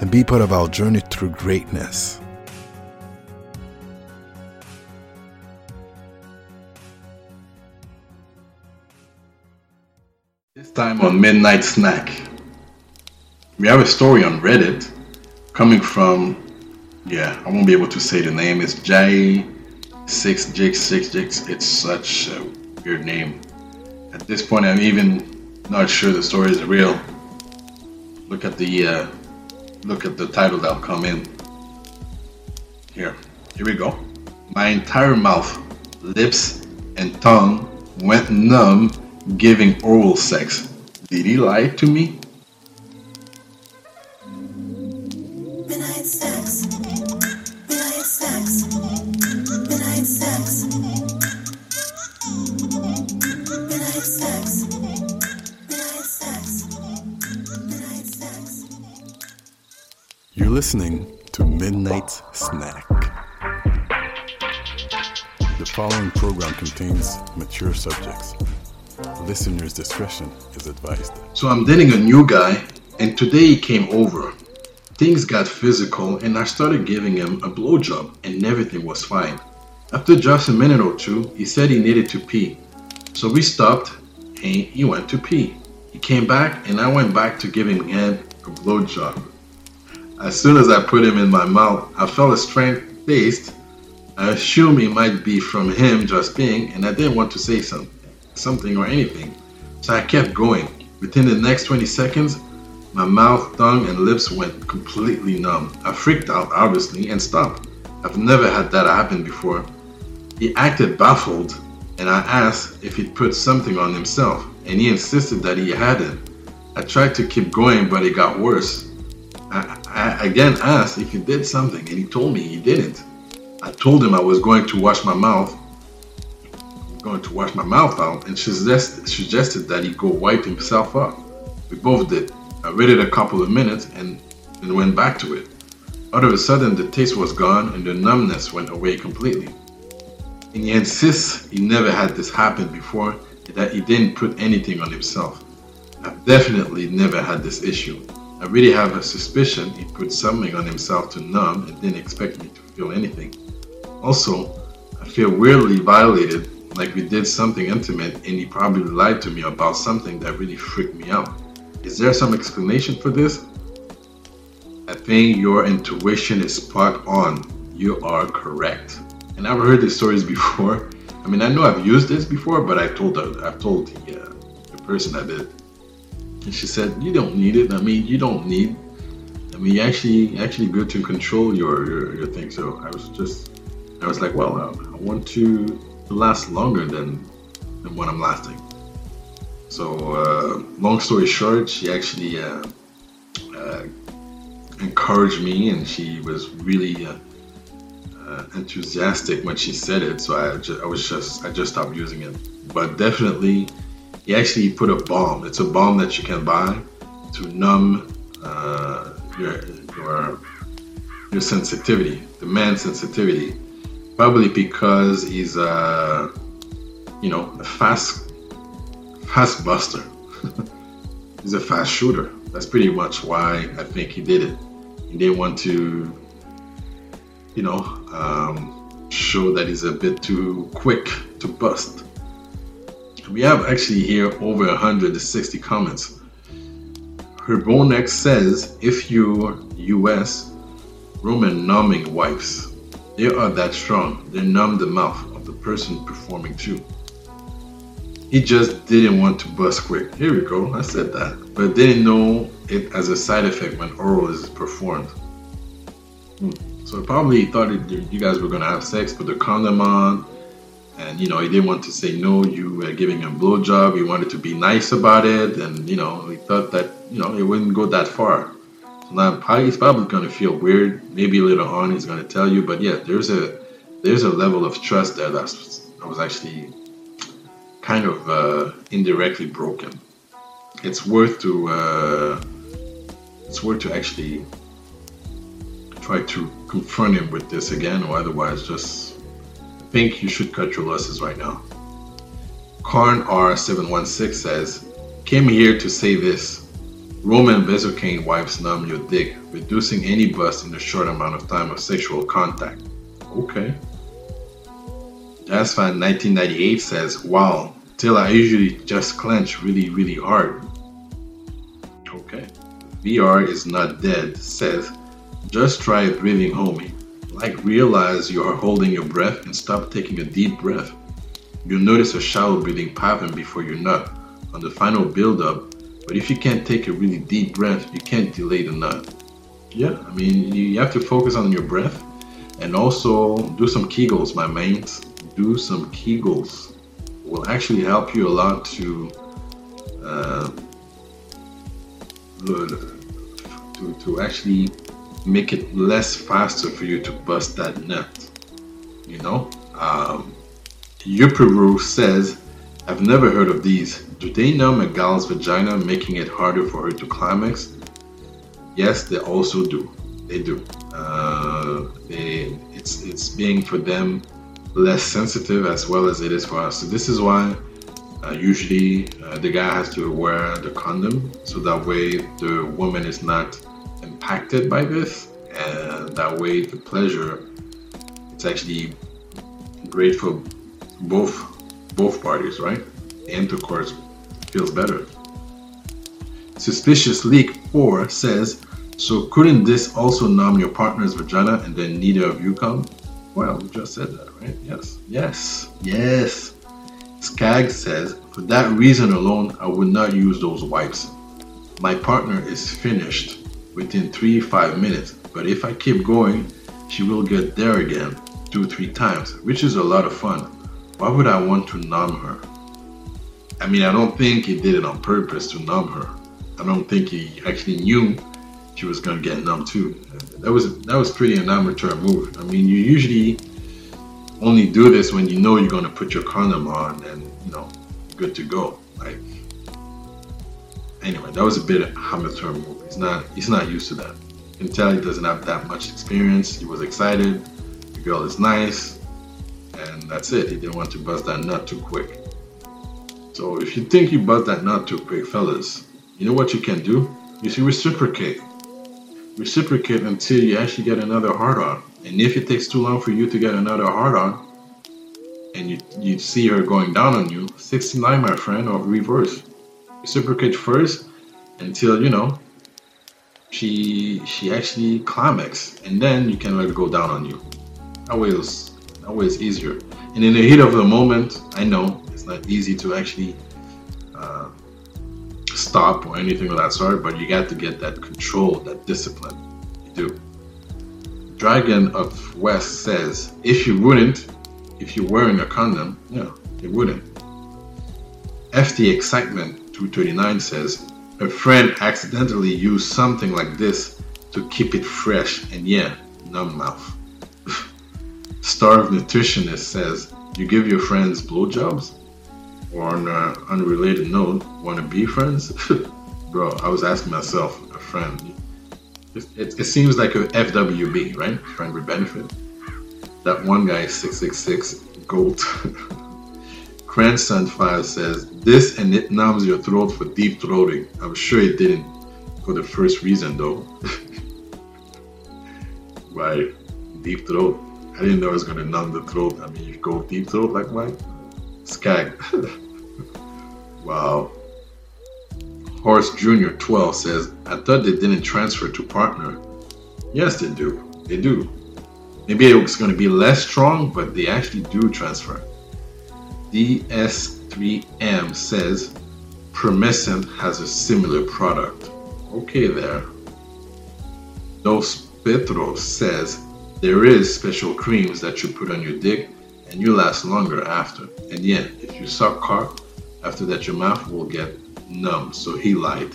and be part of our journey through greatness. This time on Midnight Snack, we have a story on Reddit coming from, yeah, I won't be able to say the name. It's J6Jix6Jix. It's such a weird name. At this point, I'm even not sure the story is real. Look at the uh, look at the title that'll come in. Here, here we go. My entire mouth, lips, and tongue went numb giving oral sex. Did he lie to me? You're listening to Midnight Snack. The following program contains mature subjects. Listener's discretion is advised. So I'm dating a new guy, and today he came over. Things got physical, and I started giving him a blowjob, and everything was fine. After just a minute or two, he said he needed to pee. So we stopped, and he went to pee. He came back, and I went back to giving him a blowjob. As soon as I put him in my mouth, I felt a strange taste. I assumed it might be from him just being, and I didn't want to say something, something or anything. So I kept going. Within the next 20 seconds, my mouth, tongue, and lips went completely numb. I freaked out, obviously, and stopped. I've never had that happen before. He acted baffled, and I asked if he'd put something on himself, and he insisted that he hadn't. I tried to keep going, but it got worse. I, again asked if he did something, and he told me he didn't. I told him I was going to wash my mouth, going to wash my mouth out, and suggest, suggested that he go wipe himself up. We both did. I waited a couple of minutes and then went back to it. All of a sudden, the taste was gone and the numbness went away completely. And he insists he never had this happen before, that he didn't put anything on himself. I've definitely never had this issue. I really have a suspicion he put something on himself to numb and didn't expect me to feel anything. Also, I feel weirdly violated, like we did something intimate and he probably lied to me about something that really freaked me out. Is there some explanation for this? I think your intuition is spot on. You are correct. And I've heard these stories before. I mean, I know I've used this before, but I told I've told the, uh, the person I did, and she said, "You don't need it. I mean, you don't need. I mean, you actually, actually good to control your your, your thing." So I was just, I was like, "Well, uh, I want to last longer than than what I'm lasting." So, uh, long story short, she actually uh, uh, encouraged me, and she was really uh, uh, enthusiastic when she said it. So I, I was just, I just stopped using it. But definitely, he actually put a balm. It's a balm that you can buy to numb uh, your your your sensitivity, the man's sensitivity. Probably because he's a you know a fast fast buster. he's a fast shooter. That's pretty much why I think he did it. He didn't want to, you know, um, show that he's a bit too quick to bust. We have actually here over 160 comments. Herbonex says if you're US, Roman numbing wipes, they are that strong, they numb the mouth of the person performing too. He just didn't want to bust quick. Here we go, I said that. But didn't know it as a side effect when oral is performed. Hmm. So probably thought it, you guys were gonna have sex, put the condom on, and you know he didn't want to say no. You were giving him a blowjob. He wanted to be nice about it, and you know he thought that you know it wouldn't go that far. Now, he's probably going to feel weird. Maybe later on he's going to tell you, but yeah, there's a there's a level of trust there that's that was actually kind of uh, indirectly broken. It's worth to uh, it's worth to actually try to confront him with this again, or otherwise just think you should cut your losses right now. Karn R716 says, Came here to say this. Roman Benzocaine wipes numb your dick, reducing any bust in a short amount of time of sexual contact. Okay. Jazzfan 1998 says, Wow, till I usually just clench really, really hard. Okay. VR is not dead says, Just try breathing, homie. Like realize you are holding your breath and stop taking a deep breath. You'll notice a shallow breathing pattern before your nut on the final build up, but if you can't take a really deep breath, you can't delay the nut. Yeah, I mean, you have to focus on your breath and also do some Kegels, my mates. Do some Kegels. It will actually help you a lot to, uh, to, to actually make it less faster for you to bust that nut. You know? Um, Yuperu says, I've never heard of these. Do they numb a gal's vagina, making it harder for her to climax? Yes, they also do. They do. Uh, they, it's it's being for them less sensitive as well as it is for us. So this is why uh, usually uh, the guy has to wear the condom, so that way the woman is not impacted by this, and that way the pleasure it's actually great for both both parties, right? Intercourse feels better. Suspicious Leak 4 says, So couldn't this also numb your partner's vagina and then neither of you come? Well, we just said that, right? Yes. Yes. Yes. Skag says, For that reason alone, I would not use those wipes. My partner is finished within 3 5 minutes, but if I keep going, she will get there again two, three times, which is a lot of fun. Why would I want to numb her? I mean, I don't think he did it on purpose to numb her. I don't think he actually knew she was gonna get numb too. That was that was pretty an amateur move. I mean, you usually only do this when you know you're gonna put your condom on and you know good to go. Like anyway, that was a bit of amateur move. He's not he's not used to that. You can tell he doesn't have that much experience. He was excited. The girl is nice, and that's it. He didn't want to bust that nut too quick. So if you think you bust that nut too quick, fellas, you know what you can do? You should reciprocate. Reciprocate until you actually get another hard on. And if it takes too long for you to get another hard on, and you you see her going down on you, 69, my friend, or reverse. Reciprocate first until you know she she actually climax, and then you can let her go down on you. That way it's that way it's easier. And in the heat of the moment, I know it's not easy to actually uh, stop or anything of that sort, but you got to get that control, that discipline. You do. Dragon of West says, if you wouldn't, if you're wearing a condom, yeah, you wouldn't. FT Excitement 239 says, a friend accidentally used something like this to keep it fresh, and yeah, numb mouth. Starved Nutritionist says, you give your friends blowjobs? Or on an unrelated note, want to be friends? Bro, I was asking myself, a friend. It, it, it seems like a FWB, right? Friend with benefit. That one guy is 666 gold. Grandson 5 says, This and it numbs your throat for deep throating. I'm sure it didn't for the first reason though. right, deep throat. I didn't know it was gonna numb the throat. I mean, you go deep throat like what? Skag. wow. Horse Junior 12 says, I thought they didn't transfer to partner. Yes, they do. They do. Maybe it's going to be less strong, but they actually do transfer. DS3M says, Promescent has a similar product. Okay, there. Dos Petros says, there is special creams that you put on your dick and you last longer after. And yet, if you suck cock, after that your mouth will get numb. So he lied.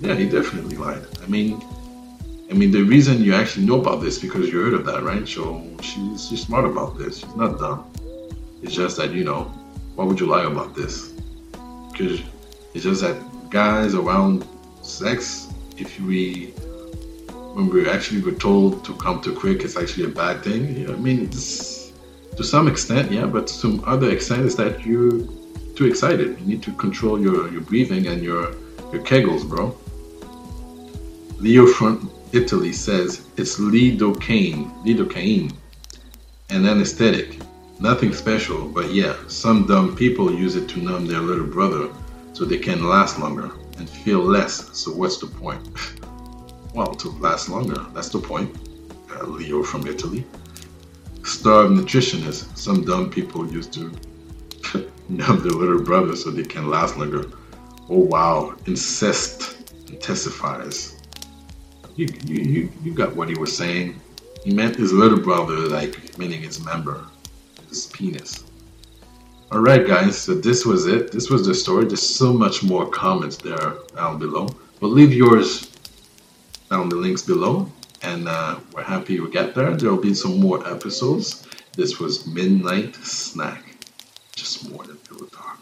Yeah, he definitely lied. I mean, I mean, the reason you actually know about this because you heard of that, right? So she's she's smart about this. She's not dumb. It's just that you know, why would you lie about this? Because it's just that guys around sex, if we when we actually were told to come too quick, it's actually a bad thing. Yeah, I mean, to some extent, yeah, but to some other extent is that you're too excited. You need to control your, your breathing and your your kegels, bro. Leo from Italy says it's lidocaine, lidocaine, an anesthetic. Nothing special, but yeah, some dumb people use it to numb their little brother so they can last longer and feel less. So what's the point? well, to last longer. That's the point. Uh, Leo from Italy. Starved nutritionist. Some dumb people used to numb their little brother so they can last longer. Oh wow, incest intensifies. You, you, you, you got what he was saying. He meant his little brother, like meaning his member, his penis. Alright, guys, so this was it. This was the story. There's so much more comments there down below. But leave yours down the links below. And uh, we're happy we get there. There will be some more episodes. This was Midnight Snack. Just more than Pillow Talk.